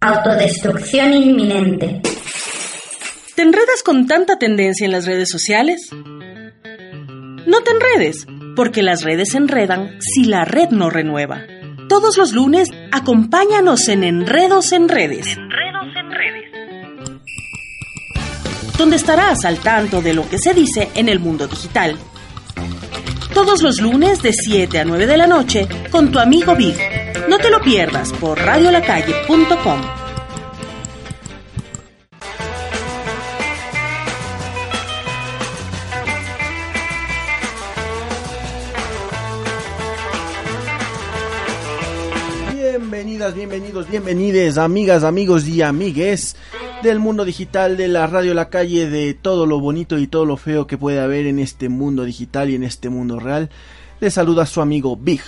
Autodestrucción inminente. ¿Te enredas con tanta tendencia en las redes sociales? No te enredes, porque las redes se enredan si la red no renueva. Todos los lunes, acompáñanos en Enredos en Redes. Enredos en Redes. Donde estarás al tanto de lo que se dice en el mundo digital. Todos los lunes de 7 a 9 de la noche con tu amigo Big no te lo pierdas por radiolacalle.com. Bienvenidos, bienvenides, amigas, amigos y amigues del mundo digital de la radio La Calle, de todo lo bonito y todo lo feo que puede haber en este mundo digital y en este mundo real. Les saluda su amigo Big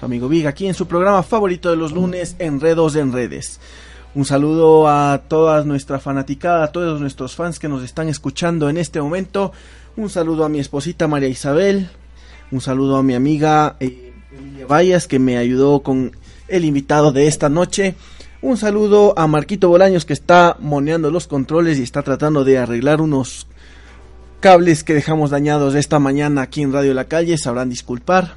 su amigo Big, aquí en su programa favorito de los lunes, Enredos en Redes. Un saludo a toda nuestra fanaticada, a todos nuestros fans que nos están escuchando en este momento. Un saludo a mi esposita María Isabel. Un saludo a mi amiga eh, Emilia Vallas que me ayudó con el invitado de esta noche. Un saludo a Marquito Bolaños que está moneando los controles y está tratando de arreglar unos cables que dejamos dañados esta mañana aquí en Radio La Calle. Sabrán disculpar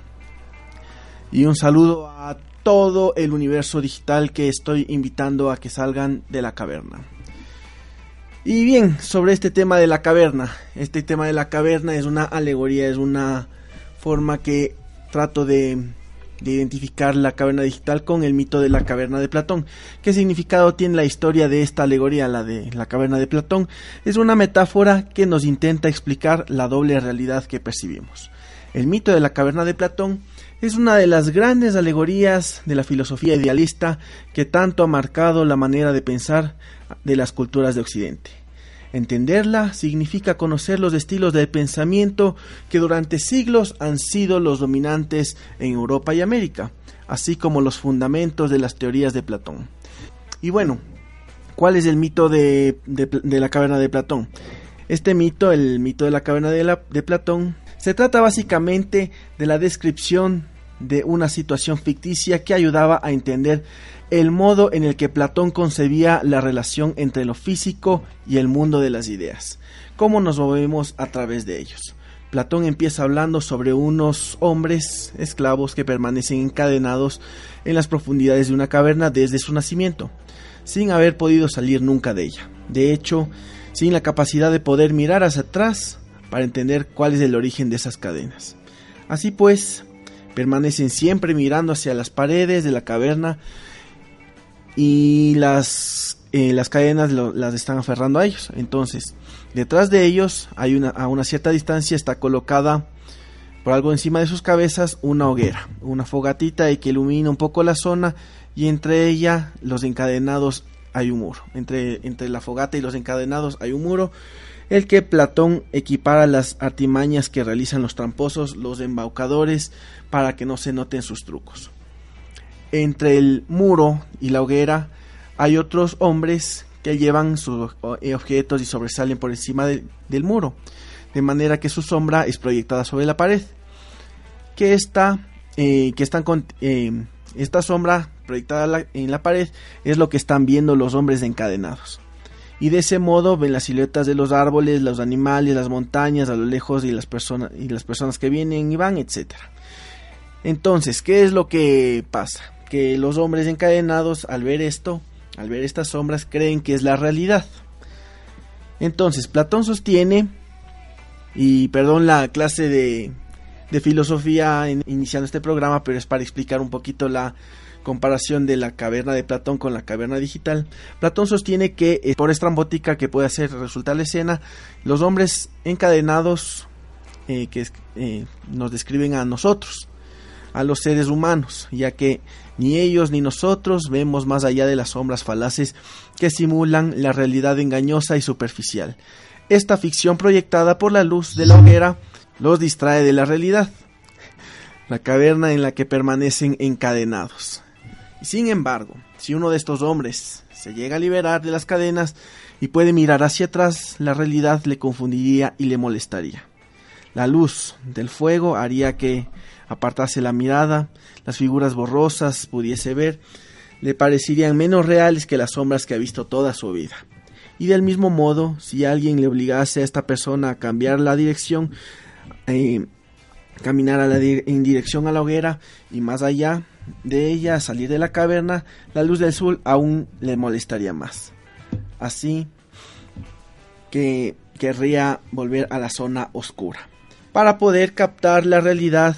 y un saludo a todo el universo digital que estoy invitando a que salgan de la caverna. Y bien, sobre este tema de la caverna, este tema de la caverna es una alegoría, es una forma que trato de, identificar la caverna digital con el mito de la caverna de Platón. ¿Qué significado tiene la historia de esta alegoría, la de la caverna de Platón? Es una metáfora que nos intenta explicar la doble realidad que percibimos. El mito de la caverna de Platón es una de las grandes alegorías de la filosofía idealista que tanto ha marcado la manera de pensar de las culturas de Occidente. Entenderla significa conocer los estilos del pensamiento que durante siglos han sido los dominantes en Europa y América, así como los fundamentos de las teorías de Platón. Y bueno, ¿cuál es el mito de, la caverna de Platón? Este mito, el mito de la caverna de, de Platón, se trata básicamente de la descripción de una situación ficticia que ayudaba a entender el modo en el que Platón concebía la relación entre lo físico y el mundo de las ideas, cómo nos movemos a través de ellos. Platón empieza hablando sobre unos hombres esclavos que permanecen encadenados en las profundidades de una caverna desde su nacimiento, sin haber podido salir nunca de ella. De hecho, sin la capacidad de poder mirar hacia atrás para entender cuál es el origen de esas cadenas. Así pues, permanecen siempre mirando hacia las paredes de la caverna y las, eh, las cadenas las están aferrando a ellos. Entonces, detrás de ellos, hay una, a una cierta distancia, está colocada por algo encima de sus cabezas una hoguera, una fogatita y que ilumina un poco la zona y entre ella los encadenados hay un muro. Entre, entre la fogata y los encadenados hay un muro el que Platón equipara las artimañas que realizan los tramposos, los embaucadores, para que no se noten sus trucos. Entre el muro y la hoguera hay otros hombres que llevan sus eh, objetos y sobresalen por encima del muro, de manera que su sombra es proyectada sobre la pared. Que esta, eh, que están con, eh, esta sombra proyectada en la pared es lo que están viendo los hombres encadenados y de ese modo ven las siluetas de los árboles, los animales, las montañas a lo lejos y las personas y las personas que vienen y van, etcétera. Entonces, ¿qué es lo que pasa? Que los hombres encadenados al ver esto, al ver estas sombras, creen que es la realidad. Entonces, Platón sostiene, y perdón la clase de, filosofía iniciando este programa, pero es para explicar un poquito la comparación de la caverna de Platón con la caverna digital, Platón sostiene que eh, por estrambótica que puede hacer resultar la escena, los hombres encadenados eh, que eh, nos describen a nosotros. a los seres humanos, ya que ni ellos ni nosotros vemos más allá de las sombras falaces que simulan la realidad engañosa y superficial. Esta ficción proyectada por la luz de la hoguera los distrae de la realidad, la caverna en la que permanecen encadenados. Sin embargo, si uno de estos hombres se llega a liberar de las cadenas y puede mirar hacia atrás, la realidad le confundiría y le molestaría. La luz del fuego haría que apartase la mirada, las figuras borrosas pudiese ver, le parecerían menos reales que las sombras que ha visto toda su vida. Y del mismo modo, si alguien le obligase a esta persona a cambiar la dirección, eh, caminar en dirección a la hoguera y más allá de ella, salir de la caverna, la luz del sol aún le molestaría más. Así que querría volver a la zona oscura. Para poder captar la realidad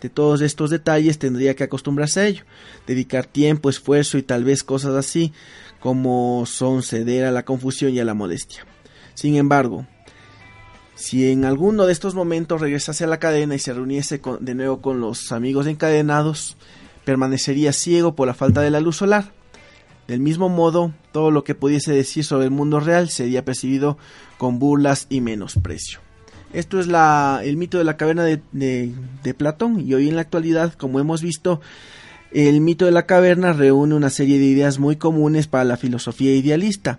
de todos estos detalles tendría que acostumbrarse a ello, dedicar tiempo, esfuerzo y tal vez cosas así como son ceder a la confusión y a la modestia. Sin embargo, si en alguno de estos momentos regresase a la cadena y se reuniese de nuevo con los amigos encadenados, permanecería ciego por la falta de la luz solar. Del mismo modo, todo lo que pudiese decir sobre el mundo real sería percibido con burlas y menosprecio. Esto es la, el mito de la caverna de, de, Platón y hoy en la actualidad, como hemos visto, el mito de la caverna reúne una serie de ideas muy comunes para la filosofía idealista.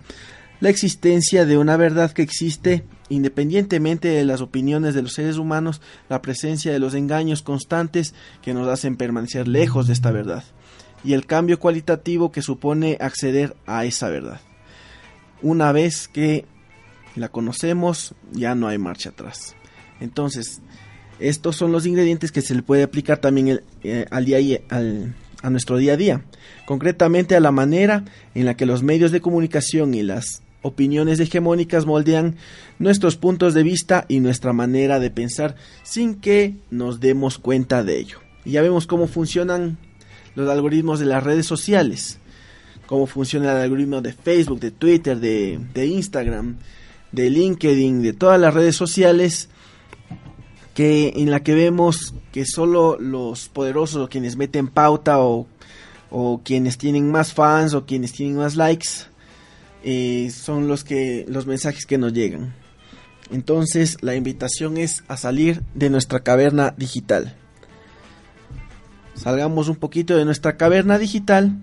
La existencia de una verdad que existe independientemente de las opiniones de los seres humanos, la presencia de los engaños constantes que nos hacen permanecer lejos de esta verdad y el cambio cualitativo que supone acceder a esa verdad. Una vez que la conocemos, ya no hay marcha atrás. Entonces, estos son los ingredientes que se le puede aplicar también eh, al día, a nuestro día a día, concretamente a la manera en la que los medios de comunicación y las opiniones hegemónicas moldean nuestros puntos de vista y nuestra manera de pensar sin que nos demos cuenta de ello. Y ya vemos cómo funcionan los algoritmos de las redes sociales, cómo funciona el algoritmo de Facebook, de Twitter, de, Instagram, de LinkedIn, de todas las redes sociales, que en la que vemos que solo los poderosos o quienes meten pauta o quienes tienen más fans o quienes tienen más likes eh, son los que los mensajes que nos llegan. Entonces la invitación es a salir de nuestra caverna digital. Salgamos un poquito de nuestra caverna digital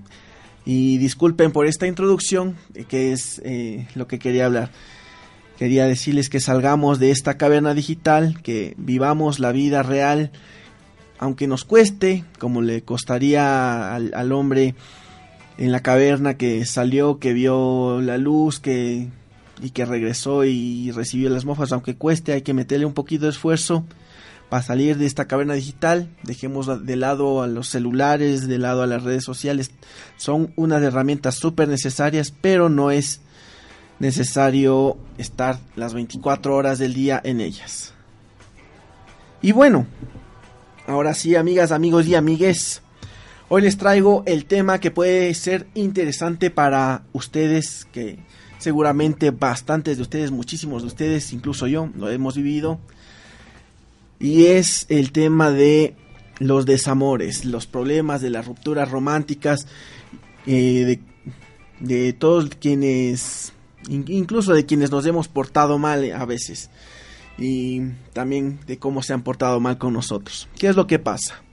y disculpen por esta introducción eh, que es eh, lo que quería hablar. Quería decirles que salgamos de esta caverna digital, que vivamos la vida real, aunque nos cueste, como le costaría al, hombre en la caverna que salió, que vio la luz, que y que regresó y recibió las mofas, aunque cueste, hay que meterle un poquito de esfuerzo para salir de esta caverna digital. Dejemos de lado a los celulares, de lado a las redes sociales. Son unas herramientas súper necesarias, pero no es necesario estar las 24 horas del día en ellas. Y bueno, ahora sí, amigas, amigos y amigues, hoy les traigo el tema que puede ser interesante para ustedes, que seguramente bastantes de ustedes, muchísimos de ustedes, incluso yo, lo hemos vivido. Y es el tema de los desamores, los problemas de las rupturas románticas, eh, de, de todos quienes incluso de quienes nos hemos portado mal a veces y también de cómo se han portado mal con nosotros. ¿Qué es lo que pasa?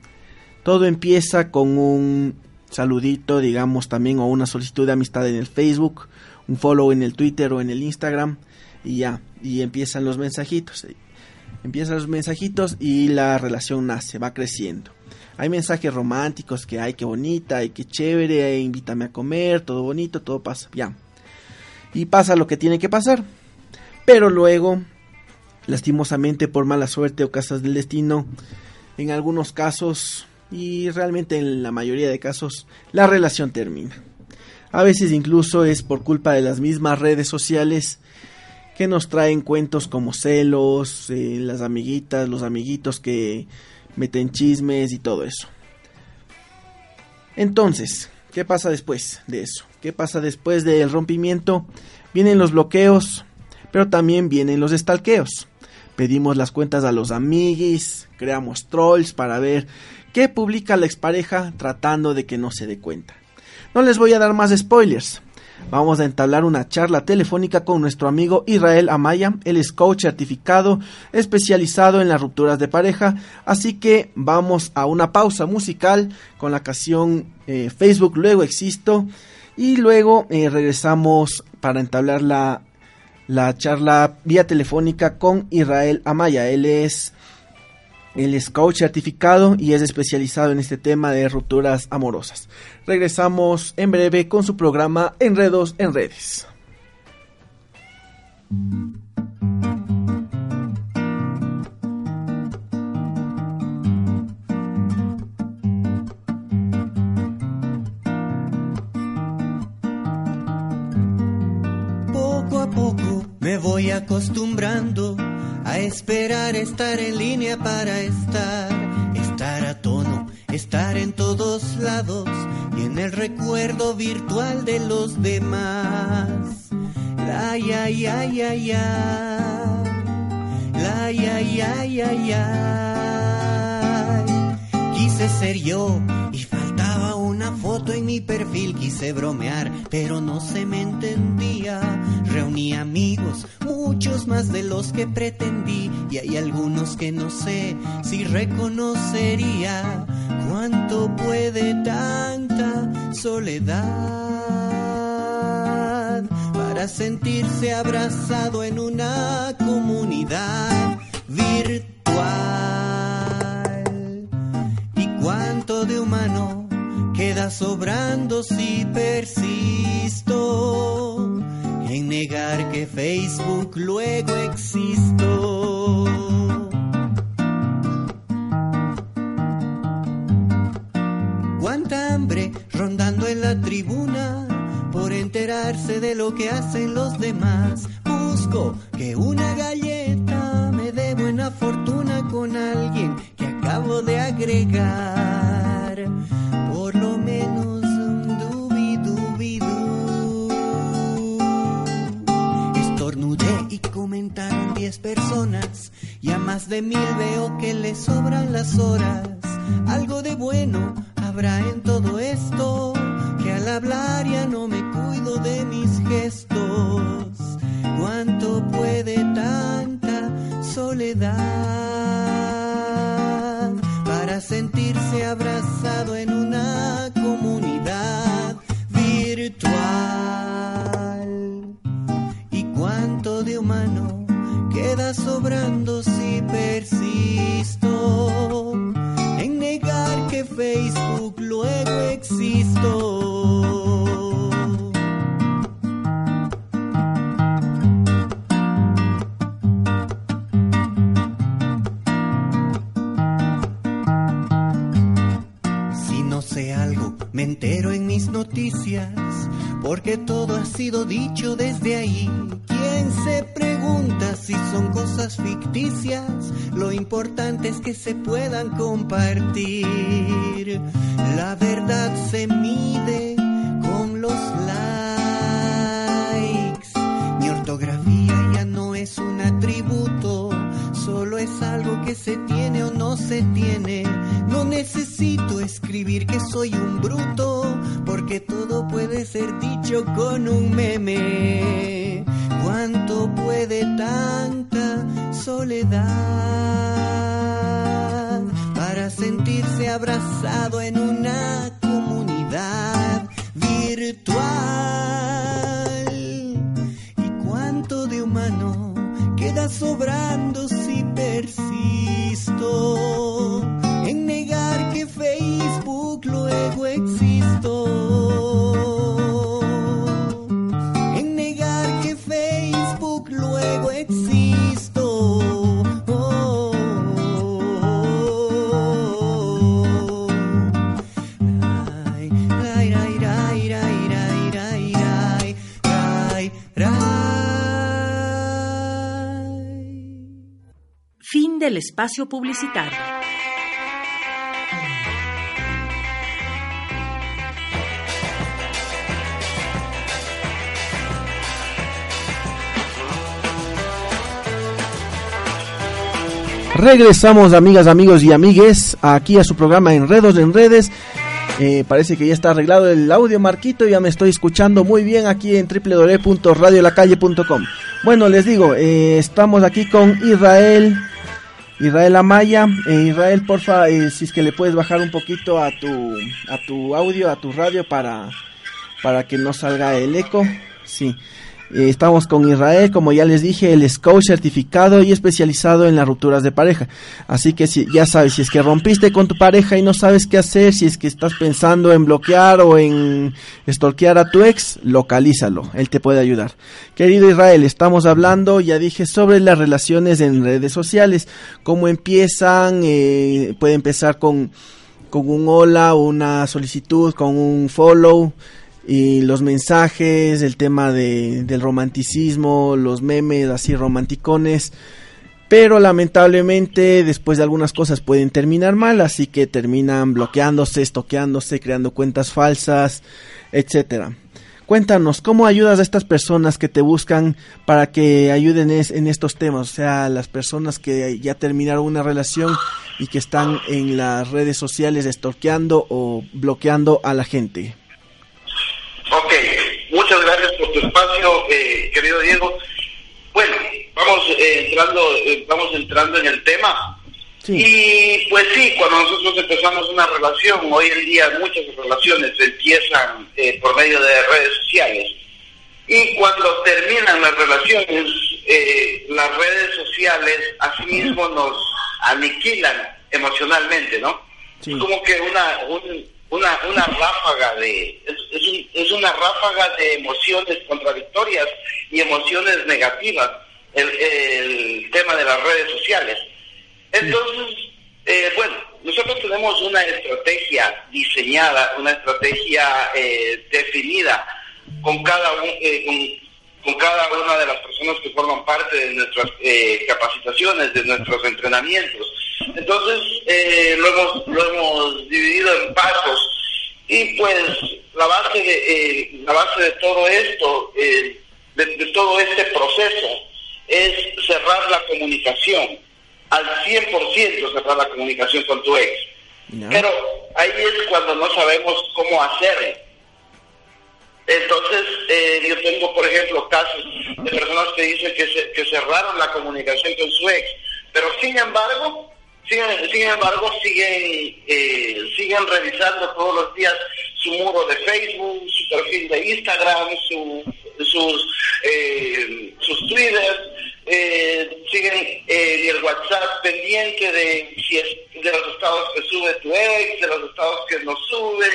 Todo empieza con un saludito, digamos también, o una solicitud de amistad en el Facebook, un follow en el Twitter o en el Instagram y ya, y empiezan los mensajitos. Empiezan los mensajitos y la relación nace, va creciendo. Hay mensajes románticos que hay, que bonita, hay que chévere, invítame a comer, todo bonito, todo pasa, ya y pasa lo que tiene que pasar. Pero luego, lastimosamente por mala suerte o casas del destino, en algunos casos y realmente en la mayoría de casos, la relación termina. A veces incluso es por culpa de las mismas redes sociales que nos traen cuentos como celos, eh, las amiguitas, los amiguitos que meten chismes y todo eso. Entonces, ¿qué pasa después de eso? ¿Qué pasa después del rompimiento? Vienen los bloqueos, pero también vienen los estalqueos. Pedimos las cuentas a los amiguis, creamos trolls para ver que publica la expareja tratando de que no se dé cuenta. No les voy a dar más spoilers. Vamos a entablar una charla telefónica con nuestro amigo Israel Amaya. Él es coach certificado especializado en las rupturas de pareja. Así que vamos a una pausa musical con la canción eh, Facebook Luego Existo. Y luego eh, regresamos para entablar la, la charla vía telefónica con Israel Amaya. Él es él es coach certificado y es especializado en este tema de rupturas amorosas. Regresamos en breve con su programa Enredos en Redes. Poco a poco me voy acostumbrando a esperar estar en línea para estar, estar a tono, estar en todos lados y en el recuerdo virtual de los demás. La ya ya ya ya, la ya ya ya ya. Quise ser yo foto en mi perfil, quise bromear, pero no se me entendía. Reuní amigos, muchos más de los que pretendí, y hay algunos que no sé si reconocería. ¿Cuánto puede tanta soledad para sentirse abrazado en una comunidad virtual? ¿Y cuánto de humano queda sobrando si persisto en negar que Facebook luego existo? Cuánta hambre rondando en la tribuna por enterarse de lo que hacen los demás. Busco que una galleta me dé buena fortuna con alguien que acabo de agregar. Comentaron 10 personas. Y a más de mil veo que le sobran las horas. Algo de bueno habrá en todo esto. Compartir. La verdad se mide con los likes. Mi ortografía ya no es un atributo, solo es algo que se tiene o no se tiene. No necesito escribir que soy un bruto, porque todo puede ser dicho con un meme. ¿Cuánto puede tanta soledad pasado del espacio publicitario. Regresamos, amigas, amigos y amigues, aquí a su programa Enredos en Redes. Eh, parece que ya está arreglado el audio, Marquito. Ya me estoy escuchando muy bien aquí en www.radiolacalle.com. Bueno, les digo, eh, estamos aquí con Israel. Israel Amaya. Eh, Israel, porfa, si es que le puedes bajar un poquito a tu, a tu audio, a tu radio para, para que no salga el eco. Sí. Eh, estamos con Israel, como ya les dije, el coach certificado y especializado en las rupturas de pareja. Así que si, ya sabes, si es que rompiste con tu pareja y no sabes qué hacer, si es que estás pensando en bloquear o en stalkear a tu ex, localízalo, él te puede ayudar. Querido Israel, estamos hablando, ya dije, sobre las relaciones en redes sociales, cómo empiezan, eh, puede empezar con, con un hola, una solicitud, con un follow, y los mensajes, el tema de, del romanticismo, los memes así romanticones. Pero lamentablemente después de algunas cosas pueden terminar mal, así que terminan bloqueándose, estoqueándose, creando cuentas falsas, etcétera. Cuéntanos, ¿cómo ayudas a estas personas que te buscan para que ayuden en estos temas? O sea, las personas que ya terminaron una relación y que están en las redes sociales estoqueando o bloqueando a la gente. Ok, muchas gracias por tu espacio, eh, querido Diego. Bueno, vamos eh, entrando, eh, vamos entrando en el tema. Y pues sí, cuando nosotros empezamos una relación, hoy en día muchas relaciones empiezan por medio de redes sociales. Y cuando terminan las relaciones, las redes sociales asimismo nos aniquilan emocionalmente, ¿no? Es como que una, un, una, una ráfaga de, es, es, una ráfaga de emociones contradictorias y emociones negativas, el, el tema de las redes sociales. Entonces, eh, bueno, nosotros tenemos una estrategia diseñada, una estrategia eh, definida con cada, eh, con, con, cada una de las personas que forman parte de nuestras capacitaciones, de nuestros entrenamientos. Entonces, eh, lo, hemos, lo hemos dividido en pasos y pues la base de, eh, la base de todo esto, eh, de, todo este proceso, es cerrar la comunicación, al 100% cerrar la comunicación con tu ex. Pero ahí es cuando no sabemos cómo hacerlo. Entonces, yo tengo, por ejemplo, casos de personas que dicen que, que cerraron la comunicación con su ex, pero sin embargo, sin, embargo, siguen, eh, siguen revisando todos los días su muro de Facebook, su perfil de Instagram, sus, eh, sus Twitter, eh, siguen el WhatsApp pendiente de, si es, de los estados que sube tu ex, de los estados que no sube.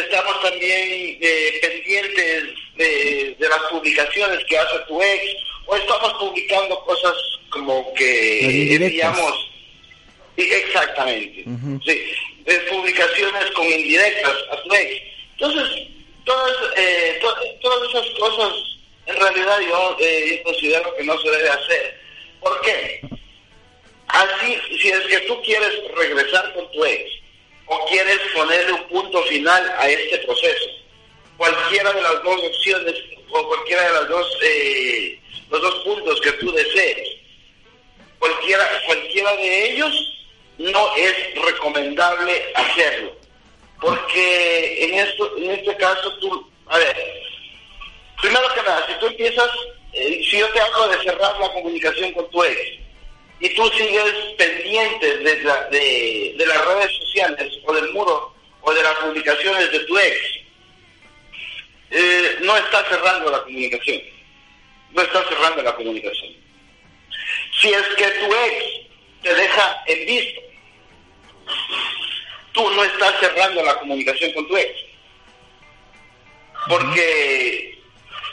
Estamos también pendientes de, de las publicaciones que hace tu ex, o estamos publicando cosas como que, digamos, exactamente. sí. publicaciones con indirectas a tu ex. Entonces, todas, eh, todas esas cosas, en realidad yo, eh, considero que no se debe hacer. ¿Por qué? Así, si es que tú quieres regresar con tu ex o quieres ponerle un punto final a este proceso, cualquiera de las dos opciones o cualquiera de las dos, eh, los dos puntos que tú desees, cualquiera, cualquiera de ellos no es recomendable hacerlo. Porque en, esto, en este caso tú, a ver, primero que nada, si tú empiezas, eh, si yo te hablo de cerrar la comunicación con tu ex y tú sigues pendiente de, de, las redes sociales o del muro o de las publicaciones de tu ex, eh, no estás cerrando la comunicación. No estás cerrando la comunicación. Si es que tu ex te deja en visto tú no estás cerrando la comunicación con tu ex. Porque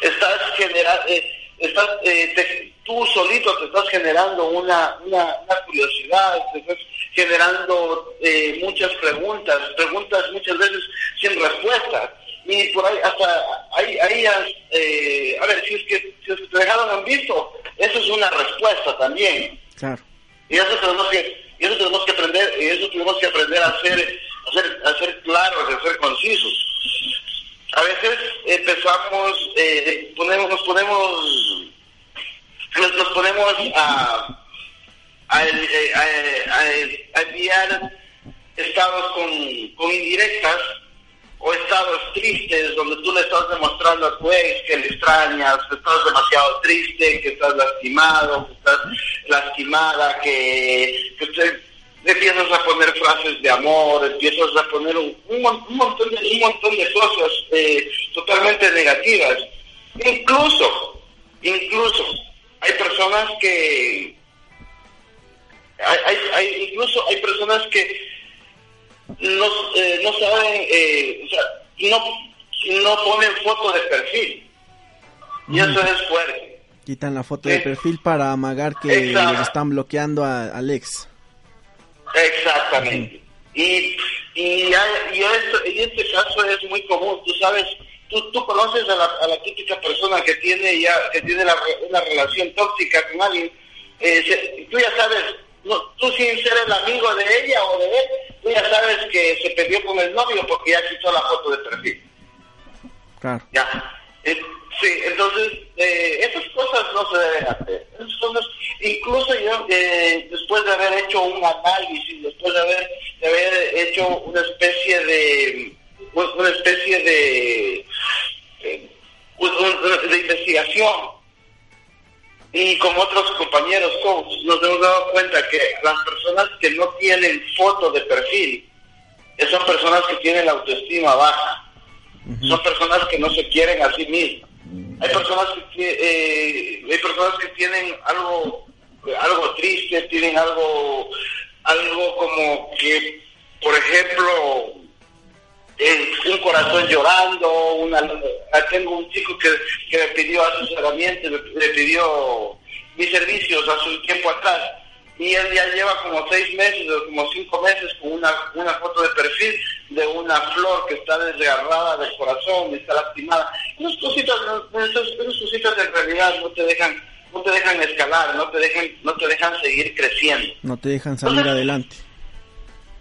estás generando, eh, estás, eh, tú solito te estás generando una, una, curiosidad, te estás generando eh, muchas preguntas, preguntas muchas veces sin respuesta. Y por ahí, hasta ahí, ahí a ver, si es, que, si es que te dejaron en visto, eso es una respuesta también. Claro. Y eso tenemos que y eso tenemos que aprender, y eso tenemos que aprender a ser, a ser, claros, a ser concisos. A veces empezamos, eh, ponemos, nos ponemos, nos, ponemos a, a, enviar estados con, con indirectas o estados tristes donde tú le estás demostrando a tu ex que le extrañas, que estás demasiado triste, que estás lastimado, que estás lastimada, que, que empiezas a poner frases de amor, empiezas a poner un, un, montón, de, un montón de cosas eh, totalmente negativas. Incluso, incluso, hay personas que, hay, hay, incluso hay personas que no, eh, no saben, eh, o sea, no, no ponen foto de perfil. Y eso es fuerte. Quitan la foto de perfil para amagar que están bloqueando a Alex. Exactamente. Y, y, y, este caso es muy común, tú sabes, tú, tú conoces a la, a la típica persona que tiene ya que tiene una relación tóxica con alguien, eh, tú ya sabes, no, tú sin ser el amigo de ella o de él, tú ya sabes que se perdió con el novio porque ya quitó la foto de perfil. Claro. Ya. Eh, sí, entonces, eh, esas cosas no se deben hacer. incluso yo, eh, después de haber hecho un análisis, después de haber, de haber hecho una especie de, una especie de, de investigación, y con otros compañeros nos hemos dado cuenta que las personas que no tienen foto de perfil son personas que tienen la autoestima baja, son personas que no se quieren a sí mismas. Hay personas que eh, hay personas que tienen algo algo triste, tienen algo algo como que por ejemplo un corazón llorando, una, tengo un chico que, que me pidió asesoramiento, le, pidió mis servicios hace un tiempo atrás y él ya lleva como seis meses o como cinco meses con una, una foto de perfil de una flor que está desgarrada del corazón, está lastimada. Esas cositas, esas, cositas en realidad no te dejan no te dejan escalar, no te dejan no te dejan seguir creciendo. No te dejan salir adelante.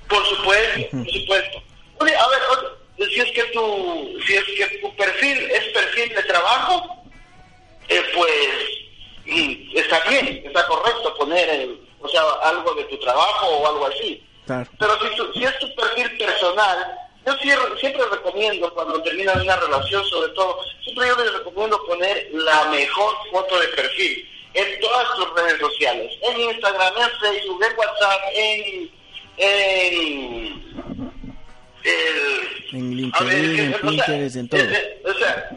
Por supuesto, por supuesto a ver, si es que tu, si es que tu perfil es perfil de trabajo, eh, pues mm, está bien, está correcto poner, o sea, algo de tu trabajo o algo así. Pero si, si es tu perfil personal, yo siempre, recomiendo cuando terminas una relación, sobre todo, siempre yo les recomiendo poner la mejor foto de perfil en todas tus redes sociales, en Instagram, en Facebook, en WhatsApp, en, en en LinkedIn, en Pinterest, en todo. o sea,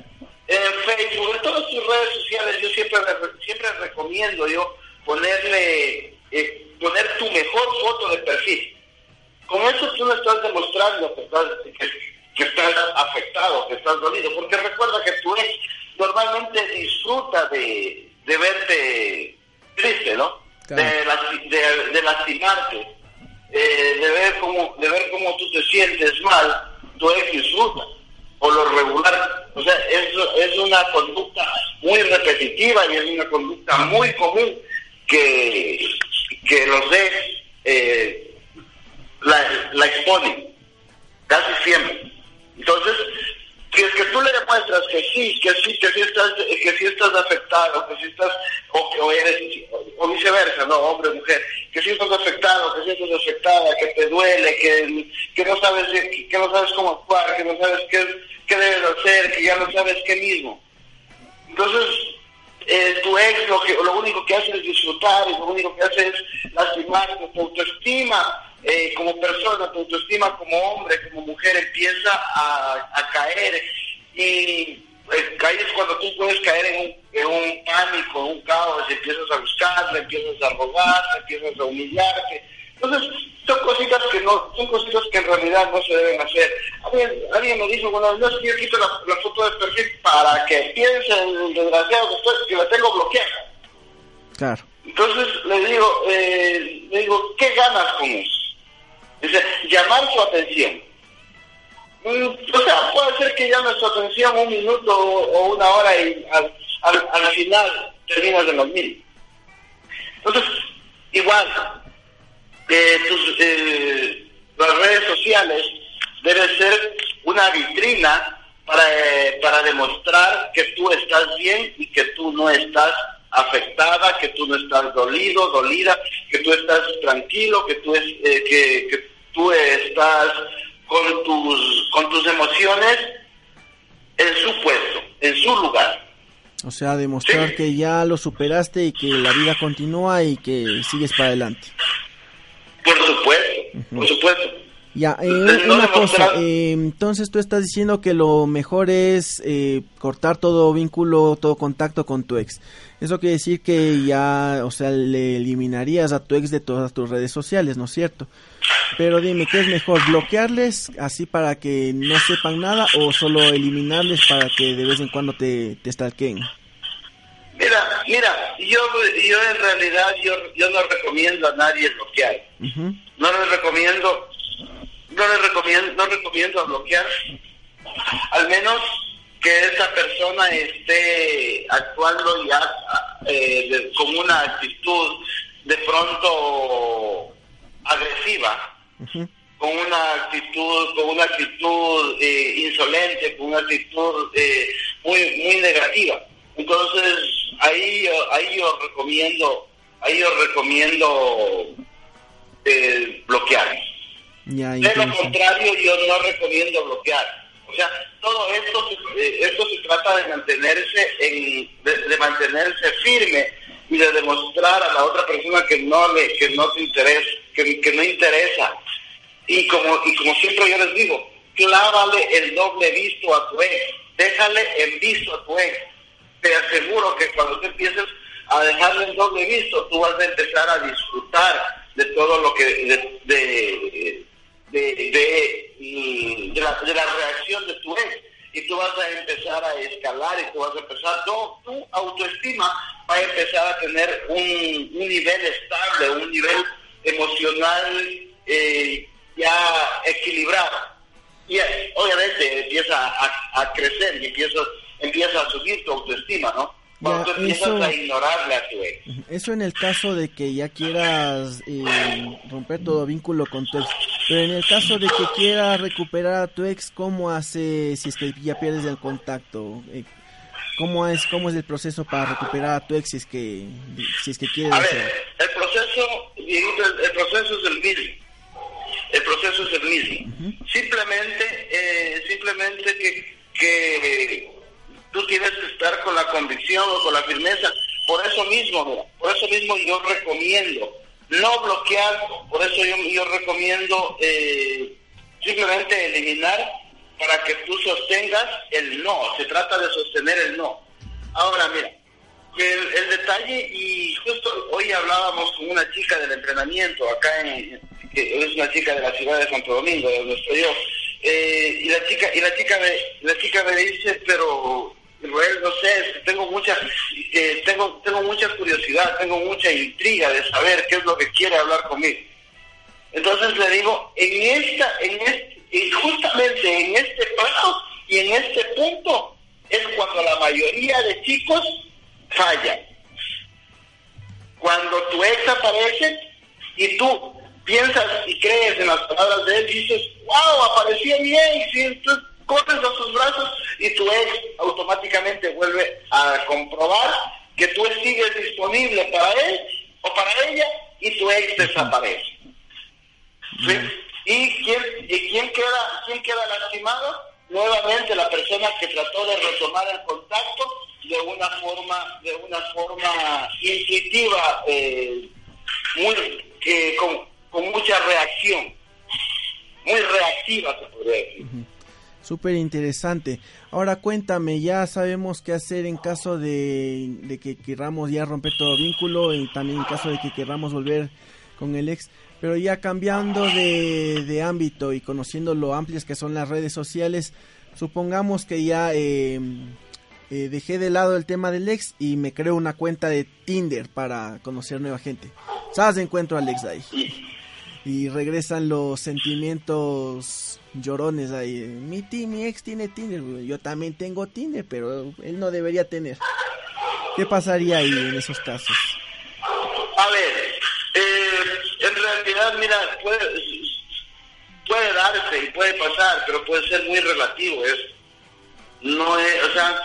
en Facebook, en todas tus redes sociales, yo siempre siempre recomiendo yo ponerle eh, poner tu mejor foto de perfil. Con eso tú no estás demostrando que estás, que, estás afectado, que estás dolido, porque recuerda que tú ex normalmente disfruta de, de verte triste, ¿no? De, de, de lastimarte eh, de ver cómo de ver cómo tú te sientes mal, tú ex disfruta o lo regular. O sea, eso es una conducta muy repetitiva y es una conducta muy común que, que los ex eh, la, la exponen casi siempre. Entonces, si es que tú le demuestras que sí, que sí, que sí estás, que sí estás afectado, que sí estás, o, eres, o viceversa, no, hombre, mujer, que sí estás afectado, que sí estás afectada, que te duele, que, que no sabes, que no sabes cómo actuar, que no sabes qué, qué debes hacer, que ya no sabes qué mismo. Entonces, eh, tu ex lo, que, lo único que hace es disfrutar lo único que hace es lastimar tu autoestima eh, como persona, tu autoestima como hombre, como mujer empieza a, caer y eh, caes cuando tú puedes caer en un, en un pánico, en un caos, empiezas a buscarla, empiezas a robar, empiezas a humillarte. Entonces, son cositas que no, son cositas que en realidad no se deben hacer. Alguien, alguien me dijo, bueno, yo quiero quitar la, foto de perfil para que piense el desgraciado que, estoy, que la tengo bloqueada. Claro. Entonces le digo, eh, le digo, ¿qué ganas con eso? Dice, llamar su atención. O sea, puede ser que llame su atención un minuto o, una hora y al, al, final terminas de dormir. Entonces, igual, eh, tus, eh, las redes sociales deben ser una vitrina para, eh, para demostrar que tú estás bien y que tú no estás afectada, que tú no estás dolido, dolida, que tú estás tranquilo, que tú, es, eh, que, que tú estás con tus, con tus emociones en su puesto, en su lugar. O sea, demostrar que ya lo superaste y que la vida continúa y que sigues para adelante. Por supuesto, por supuesto. Ya, eh, una cosa, eh, entonces tú estás diciendo que lo mejor es eh, cortar todo vínculo, todo contacto con tu ex. Eso quiere decir que ya, o sea, le eliminarías a tu ex de todas tus redes sociales, ¿no es cierto? Pero dime, ¿qué es mejor? ¿Bloquearles así para que no sepan nada o solo eliminarles para que de vez en cuando te, te stalkeen? Mira, mira, yo, yo en realidad yo, yo no recomiendo a nadie bloquear. No les recomiendo, no les recomiendo, no recomiendo bloquear, al menos que esa persona esté actuando ya eh, con una actitud de pronto agresiva, con una actitud, con una actitud eh, insolente, con una actitud eh, muy muy negativa. Entonces ahí ahí yo recomiendo ahí yo recomiendo eh, de lo contrario yo no recomiendo bloquear. O sea, todo esto esto se trata de mantenerse en de, mantenerse firme y de demostrar a la otra persona que no le que no te interesa que, que no interesa. Y como y como siempre yo les digo clávale el doble visto a tu ex déjale el visto a tu ex. Te aseguro que cuando tú empieces a dejarle el doble visto tú vas a empezar a disfrutar de todo lo que de, de, de, de, la, de la reacción de tu ex y tú vas a empezar a escalar y tú vas a empezar, no, tu autoestima va a empezar a tener un, un nivel estable, un nivel emocional eh, ya equilibrado. Y obviamente empieza a, crecer y empieza, empieza a subir tu autoestima, ¿no? Tú empiezas eso, a. Eso en el caso de que ya quieras eh, romper todo vínculo con tu ex. Pero en el caso de que quieras recuperar a tu ex, ¿cómo hace si es que ya pierdes el contacto? Eh, ¿Cómo es cómo es el proceso para recuperar a tu ex si es que si es que quieres? A ver, el proceso, el, proceso es el mismo. El proceso es el mismo. Simplemente, eh, simplemente que, que tú tienes que estar con la convicción o con la firmeza. Por eso mismo, por eso mismo yo recomiendo no bloquear, por eso yo, yo recomiendo eh, simplemente eliminar para que tú sostengas el no, se trata de sostener el no. Ahora, mira, el, detalle, y justo hoy hablábamos con una chica del entrenamiento, acá en, que es una chica de la ciudad de Santo Domingo, de donde estoy yo, eh, y la chica, y la chica me, la chica me dice, pero No sé, tengo mucha, eh, tengo, tengo mucha curiosidad, tengo mucha intriga de saber qué es lo que quiere hablar conmigo. Entonces le digo, en esta, en este, justamente en este paso y en este punto es cuando la mayoría de chicos fallan. Cuando tu ex aparece y tú piensas y crees en las palabras de él, dices, wow, apareció mi ex, y tú corres a sus brazos y tu ex automáticamente vuelve a comprobar que tú sigues disponible para él o para ella y tu ex desaparece. ¿Sí? ¿Y quién, y quién, queda, quién queda lastimado? Nuevamente la persona que trató de retomar el contacto de una forma, de una forma intuitiva, eh, muy, con, con, mucha reacción, muy reactiva se podría decir. Súper interesante. Ahora cuéntame, ya sabemos qué hacer en caso de, que queramos ya romper todo vínculo y también en caso de que queramos volver con el ex. Pero ya cambiando de, ámbito y conociendo lo amplias que son las redes sociales, supongamos que ya eh, eh, dejé de lado el tema del ex y me creo una cuenta de Tinder para conocer nueva gente. ¿Sabes? Encuentro al ex ahí. Y regresan los sentimientos llorones ahí. Mi, mi ex tiene Tinder, yo también tengo Tinder, pero él no debería tener. ¿Qué pasaría ahí en esos casos? A ver, en realidad, mira, puede, darse y puede pasar, pero puede ser muy relativo eso. No es, o sea,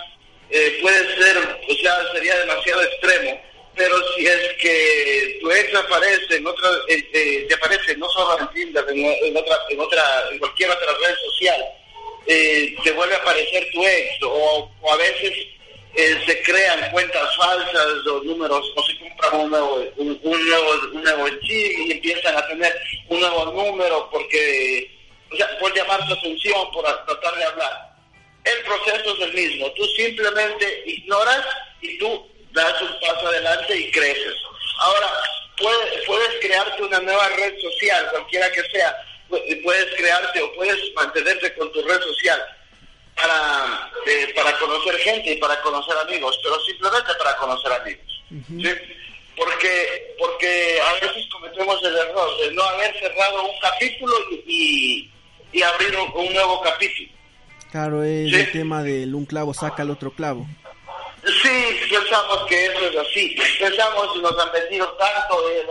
eh, puede ser, o sea, sería demasiado extremo, pero si es que tu ex aparece en otra, eh, eh, te aparece no solo en Tinder, en, otra, en otra, en cualquier otra red social, te vuelve a aparecer tu ex, o, a veces se crean cuentas falsas o números, o se compran un nuevo, un, nuevo, un nuevo chip y empiezan a tener un nuevo número porque, o sea, por llamar su atención, por tratar de hablar el proceso es el mismo. Tú simplemente ignoras y tú das un paso adelante y creces. Ahora, puedes, puedes crearte una nueva red social, cualquiera que sea. Puedes crearte o puedes mantenerte con tu red social para, eh, para conocer gente y para conocer amigos, pero simplemente para conocer amigos. Porque, porque a veces cometemos el error de no haber cerrado un capítulo y, y, abrir un nuevo capítulo. Claro, es el tema del un clavo saca el otro clavo. Sí, pensamos que eso es así. Pensamos y nos han vendido tanto de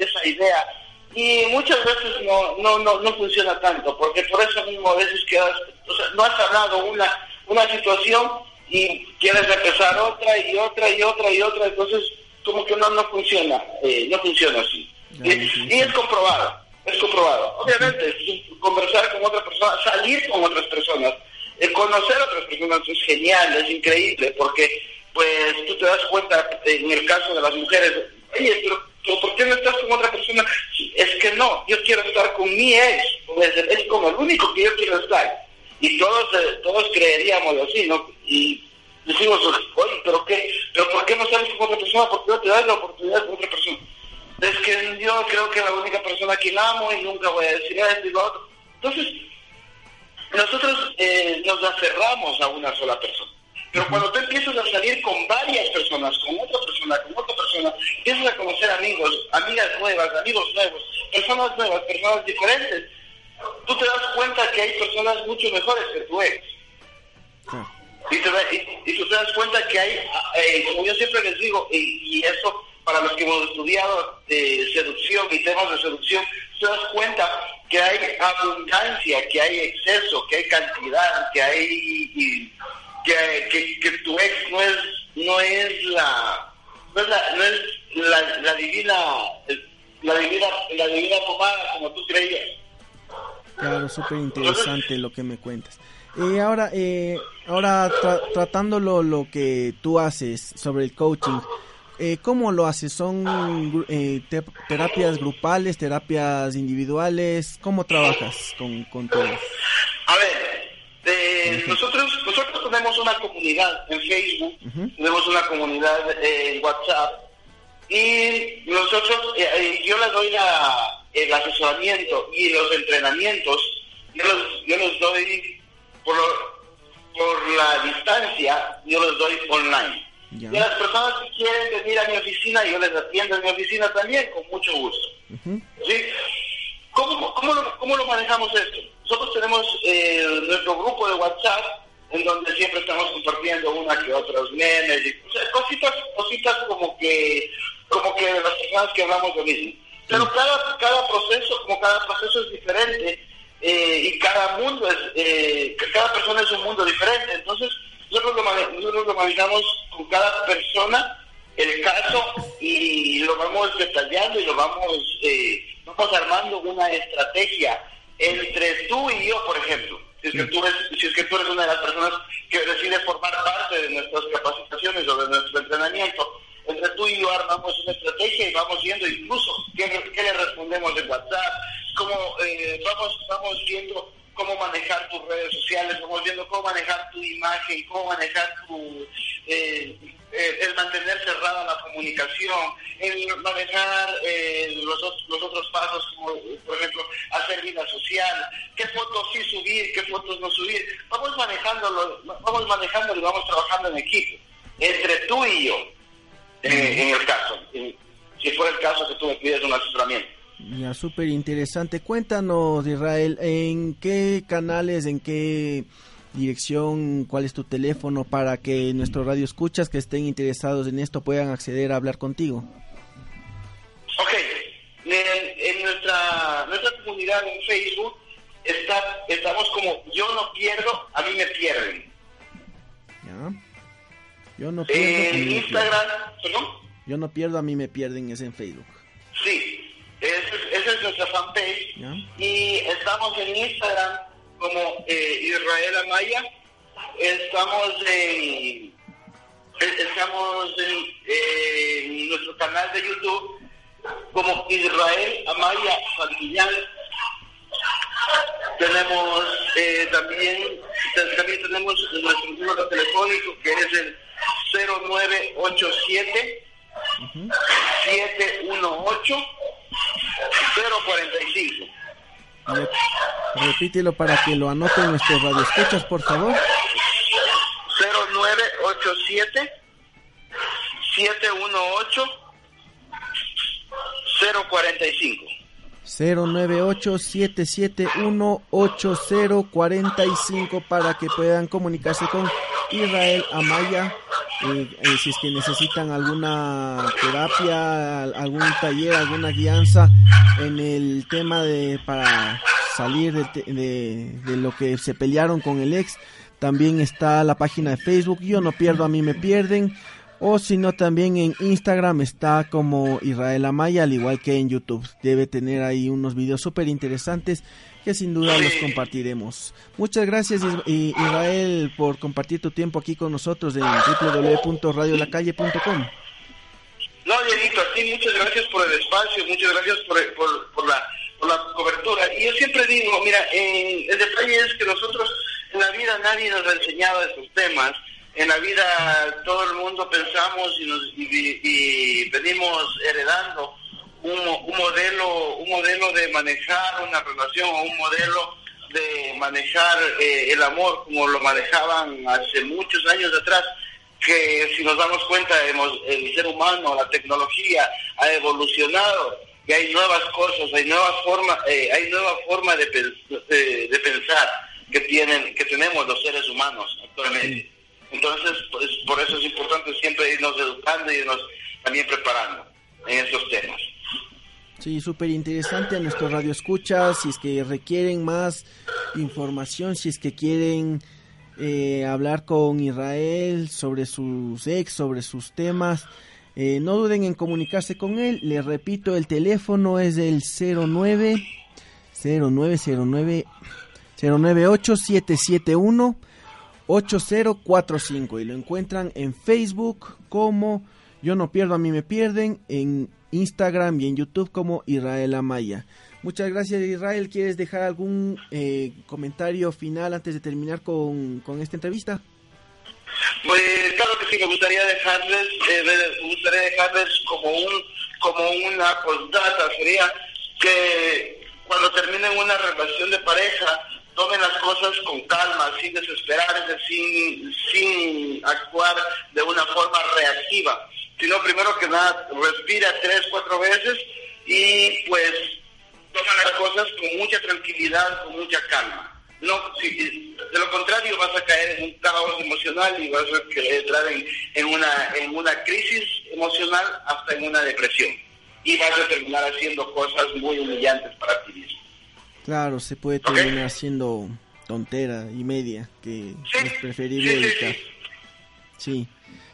esa idea. Y muchas veces no, no, no, no funciona tanto, porque por eso mismo a veces quedas, o sea, no has hablado una, una situación y quieres empezar otra y otra y otra y otra, entonces como que no, no funciona, eh, no funciona así. y, y es comprobado, es comprobado. Obviamente, conversar con otra persona, salir con otras personas, el conocer a otras personas es genial, es increíble, porque pues tú te das cuenta, en el caso de las mujeres, oye, pero, ¿por qué no estás con otra persona? Es que no, yo quiero estar con mi ex, es como el único que yo quiero estar. Y todos eh, todos creeríamos así, ¿no? Y decimos, oye, pero qué, pero ¿por qué no sales con otra persona? ¿Por qué no te das la oportunidad con otra persona? Es que yo creo que la única persona que la amo y nunca voy a decir esto y lo otro. Entonces, nosotros eh, nos aferramos a una sola persona. Pero cuando tú empiezas a salir con varias personas, con otra persona, con otra persona, empiezas a conocer amigos, amigas nuevas, amigos nuevos, personas nuevas, personas diferentes, tú te das cuenta que hay personas mucho mejores que tu ex. Y, tú te das cuenta que hay, eh, como yo siempre les digo, y, eso para los que hemos estudiado de seducción y temas de seducción, te das cuenta que hay abundancia, que hay exceso, que hay cantidad, que hay que, que, tu ex no es no es la no es la, no es la, divina la divina la divina pomada como tú creías. Claro, súper interesante lo que me cuentas. Y ahora, eh, ahora tratando lo que tú haces sobre el coaching, eh, ¿Cómo lo haces? ¿Son eh, terapias grupales, terapias individuales? ¿Cómo trabajas con, con todos? A ver, eh, nosotros nosotros tenemos una comunidad en Facebook, tenemos una comunidad en WhatsApp y nosotros, eh, yo les doy la, el asesoramiento y los entrenamientos, yo los, yo los doy por, por la distancia, yo los doy online. Y a las personas que quieren venir a mi oficina, yo les atiendo en mi oficina también, con mucho gusto. ¿Sí? ¿Cómo, cómo, lo, ¿Cómo, lo, manejamos esto? Nosotros tenemos eh, nuestro grupo de WhatsApp, en donde siempre estamos compartiendo una que otros memes, y, cositas, cositas como que, como que las personas que hablamos lo mismo. Pero cada, cada proceso, como cada proceso es diferente, eh, y cada mundo es, eh, cada persona es un mundo diferente, entonces nosotros lo, manejamos con cada persona el caso y lo vamos detallando y lo vamos, eh, vamos armando una estrategia entre tú y yo, por ejemplo. Si es, que tú eres, si es que tú eres una de las personas que decide formar parte de nuestras capacitaciones o de nuestro entrenamiento, entre tú y yo armamos una estrategia y vamos viendo incluso qué, le respondemos en WhatsApp, cómo eh, vamos, vamos viendo cómo manejar tus redes sociales, vamos viendo cómo manejar tu imagen, cómo manejar tu, eh, eh, el mantener cerrada la comunicación, el manejar eh, los, los otros pasos, como por ejemplo hacer vida social, qué fotos sí subir, qué fotos no subir. Vamos manejándolo, vamos manejándolo y vamos trabajando en equipo, entre tú y yo, en el caso, si fuera el caso que tú me pides un asesoramiento. Ya, súper interesante. Cuéntanos, Israel, ¿en qué canales, en qué dirección, cuál es tu teléfono para que nuestros radio escuchas que estén interesados en esto puedan acceder a hablar contigo? Ok, en, nuestra, nuestra comunidad en Facebook está, estamos como yo no pierdo, a mí me pierden. Ya. Yo no pierdo. En Instagram, ¿perdón? Yo no pierdo, a mí me pierden, es en Facebook. Sí, esa es nuestra fanpage. Y estamos en Instagram como eh, Israel Amaya. Estamos en, estamos en, nuestro canal de YouTube como Israel Amaya Santillán. Tenemos eh, también, también tenemos nuestro número telefónico que es el 0987 718 045. Repítelo para que lo anoten nuestros radioescuchas, por favor. 0987 718 045. 098-771-8045 para que puedan comunicarse con Israel Amaya. Si es que necesitan alguna terapia, algún taller, alguna guianza en el tema de para salir de, de, lo que se pelearon con el ex. También está la página de Facebook, yo no pierdo, a mí me pierden o si no también en Instagram está como Israel Amaya, al igual que en YouTube. Debe tener ahí unos videos súper interesantes que sin duda los compartiremos. Muchas gracias Israel por compartir tu tiempo aquí con nosotros en www.radiolacalle.com. No, Dieguito, a ti muchas gracias por el espacio, muchas gracias por, por, la, por la cobertura. Y yo siempre digo, mira, el detalle es que nosotros en la vida nadie nos ha enseñado estos temas en la vida todo el mundo pensamos y, nos, y, venimos heredando un, un, modelo un modelo de manejar una relación o un modelo de manejar eh, el amor como lo manejaban hace muchos años atrás que si nos damos cuenta hemos, el ser humano la tecnología ha evolucionado y hay nuevas cosas hay nuevas formas eh, hay nueva forma de, de, pensar que tienen que tenemos los seres humanos actualmente entonces, pues, por eso es importante siempre irnos educando y irnos también preparando en estos temas. Sí, súper interesante a nuestro radio escucha, si es que requieren más información, si es que quieren eh, hablar con Israel sobre sus ex, sobre sus temas, eh, no duden en comunicarse con él. Les repito, el teléfono es el 09 0909 098 771 8045 y lo encuentran en Facebook como Yo no pierdo, a mí me pierden, en Instagram y en YouTube como Israel Amaya. Muchas gracias Israel, ¿quieres dejar algún eh, comentario final antes de terminar con, esta entrevista? Pues claro que sí, me gustaría dejarles, eh, me gustaría dejarles como un como una postdata, sería que cuando terminen una relación de pareja, tomen las cosas con calma, sin desesperarse, sin, sin actuar de una forma reactiva, sino primero que nada respira tres, cuatro veces y pues toma las cosas con mucha tranquilidad, con mucha calma. No, si, de lo contrario vas a caer en un caos emocional y vas a entrar en, en, una, en una crisis emocional hasta en una depresión. Y vas a terminar haciendo cosas muy humillantes para ti mismo. Claro, se puede terminar haciendo tontera y media, que es preferible evitar. Sí,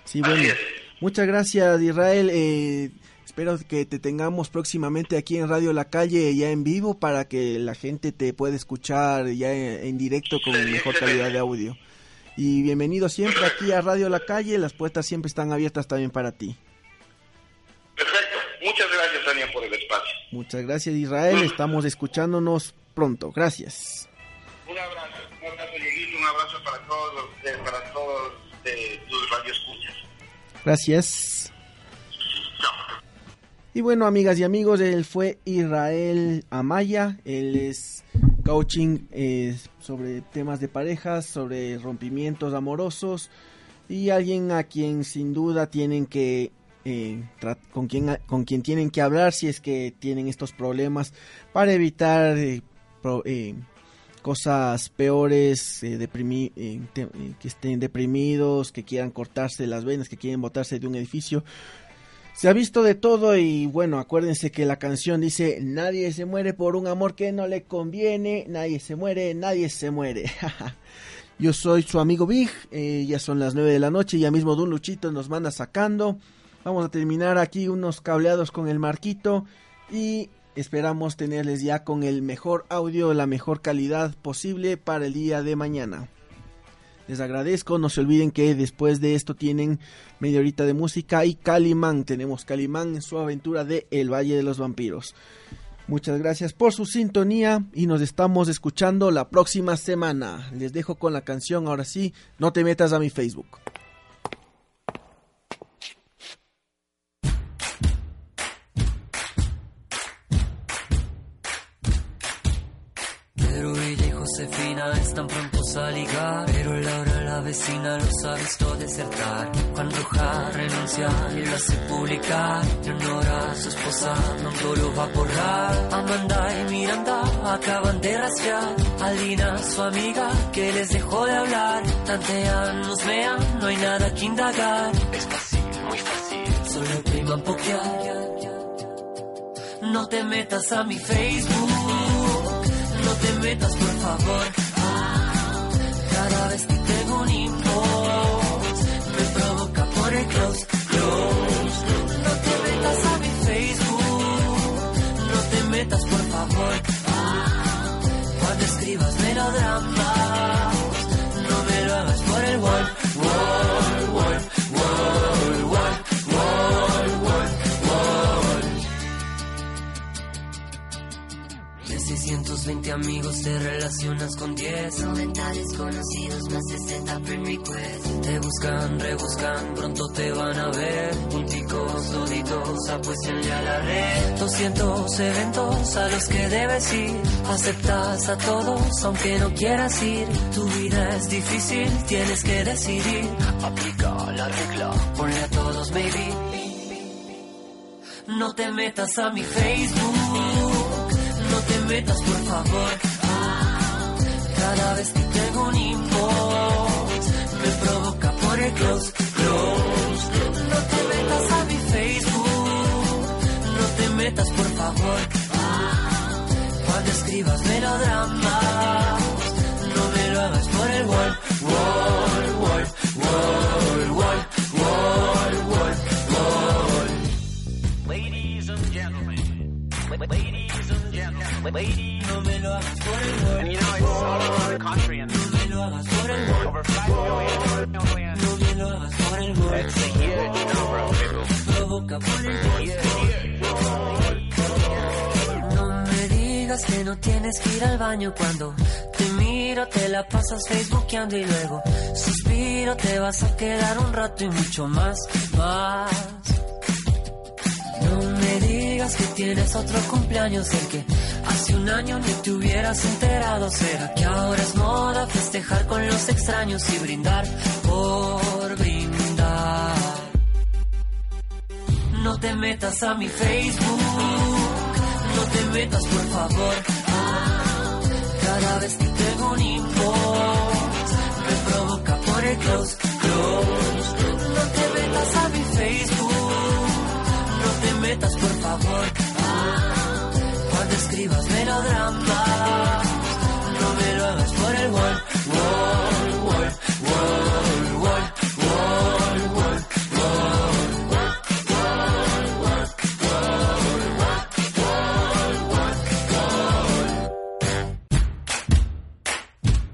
sí, bueno. Muchas gracias, Israel. Eh, espero que te tengamos próximamente aquí en Radio La Calle, ya en vivo, para que la gente te pueda escuchar ya en, directo con mejor calidad de audio. Y bienvenido siempre aquí a Radio La Calle, las puertas siempre están abiertas también para ti. Perfecto, muchas gracias Tania por el espacio. Muchas gracias Israel, estamos escuchándonos pronto. Gracias. Un abrazo, un abrazo, Dieguito, un abrazo para todos, para todos de tus radioescuchas. Gracias. Y bueno, amigas y amigos, él fue Israel Amaya. Él es coaching eh, sobre temas de parejas, sobre rompimientos amorosos y alguien a quien sin duda tienen que eh, con quien con quien tienen que hablar si es que tienen estos problemas para evitar eh, eh, cosas peores, eh, eh, que estén deprimidos, que quieran cortarse las venas, que quieren botarse de un edificio. Se ha visto de todo y bueno, acuérdense que la canción dice, nadie se muere por un amor que no le conviene, nadie se muere, nadie se muere. Yo soy su amigo Big, ya son las 9 de la noche, ya mismo Don Luchito nos manda sacando. Vamos a terminar aquí unos cableados con el marquito y esperamos tenerles ya con el mejor audio, la mejor calidad posible para el día de mañana. Les agradezco, no se olviden que después de esto tienen media horita de música y Calimán. Tenemos Calimán en su aventura de El Valle de los Vampiros. Muchas gracias por su sintonía y nos estamos escuchando la próxima semana. Les dejo con la canción, ahora sí, no te metas a mi Facebook. Josefina están prontos a ligar. Pero Laura, la vecina, los ha visto desertar. Juan Roja renuncia y lo hace publicar. Leonora, su esposa, no lo va a borrar. Amanda y Miranda acaban de rastrear. Alina, su amiga, que les dejó de hablar. Tantean, nos vean, no hay nada que indagar. Es fácil, muy fácil. Solo priman pokear. No te metas a mi Facebook no te metas por favor. Cada vez que tengo un inbox me provoca por el close, close. No te metas a mi Facebook, no te metas por favor. Cuando escribas melodramas, 620 amigos te relacionas con 10 90 desconocidos más 60 friend requests. Te buscan, rebuscan, pronto te van a ver. Punticos, doditos, apuéstenle a la red. 200 eventos a los que debes ir. Aceptas a todos aunque no quieras ir. Tu vida es difícil, tienes que decidir. Aplica la regla, ponle a todos maybe. No te metas a mi Facebook No te metas por favor. Cada vez que tengo un inbox Me provoca por el close, close. No te metas a mi Facebook No te metas por favor. Cuando escribas melodramas No me lo hagas por el Wall, wall, wall, wall, No me lo hagas por el el wall over 5 million, million. No me el el digas que no tienes que ir al baño cuando te miro, te la pasas facebookeando y luego suspiro, te vas a quedar un rato y mucho más, más. No me digas que tienes otro cumpleaños del que hace un año ni te hubieras enterado. ¿Será que ahora es moda festejar con los extraños y brindar por brindar? No te metas a mi Facebook, no te metas por favor. Cada vez que tengo un inbox, me provoca por el close, close. No te metas a mi Facebook, no te metas por favor. Cuando escribas melodramas, no me lo hagas por el wall, wall, wall, wall, wall, wall, wall, wall.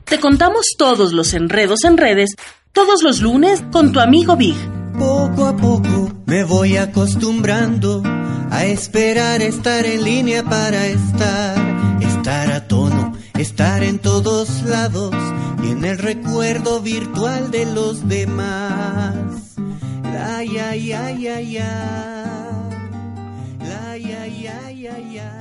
Te contamos todos los enredos en redes, todos los lunes con tu amigo Big. Poco a poco me voy acostumbrando a esperar estar en línea para estar, estar a tono, estar en todos lados y en el recuerdo virtual de los demás. La ya ya ya ya. La ya ya ya ya.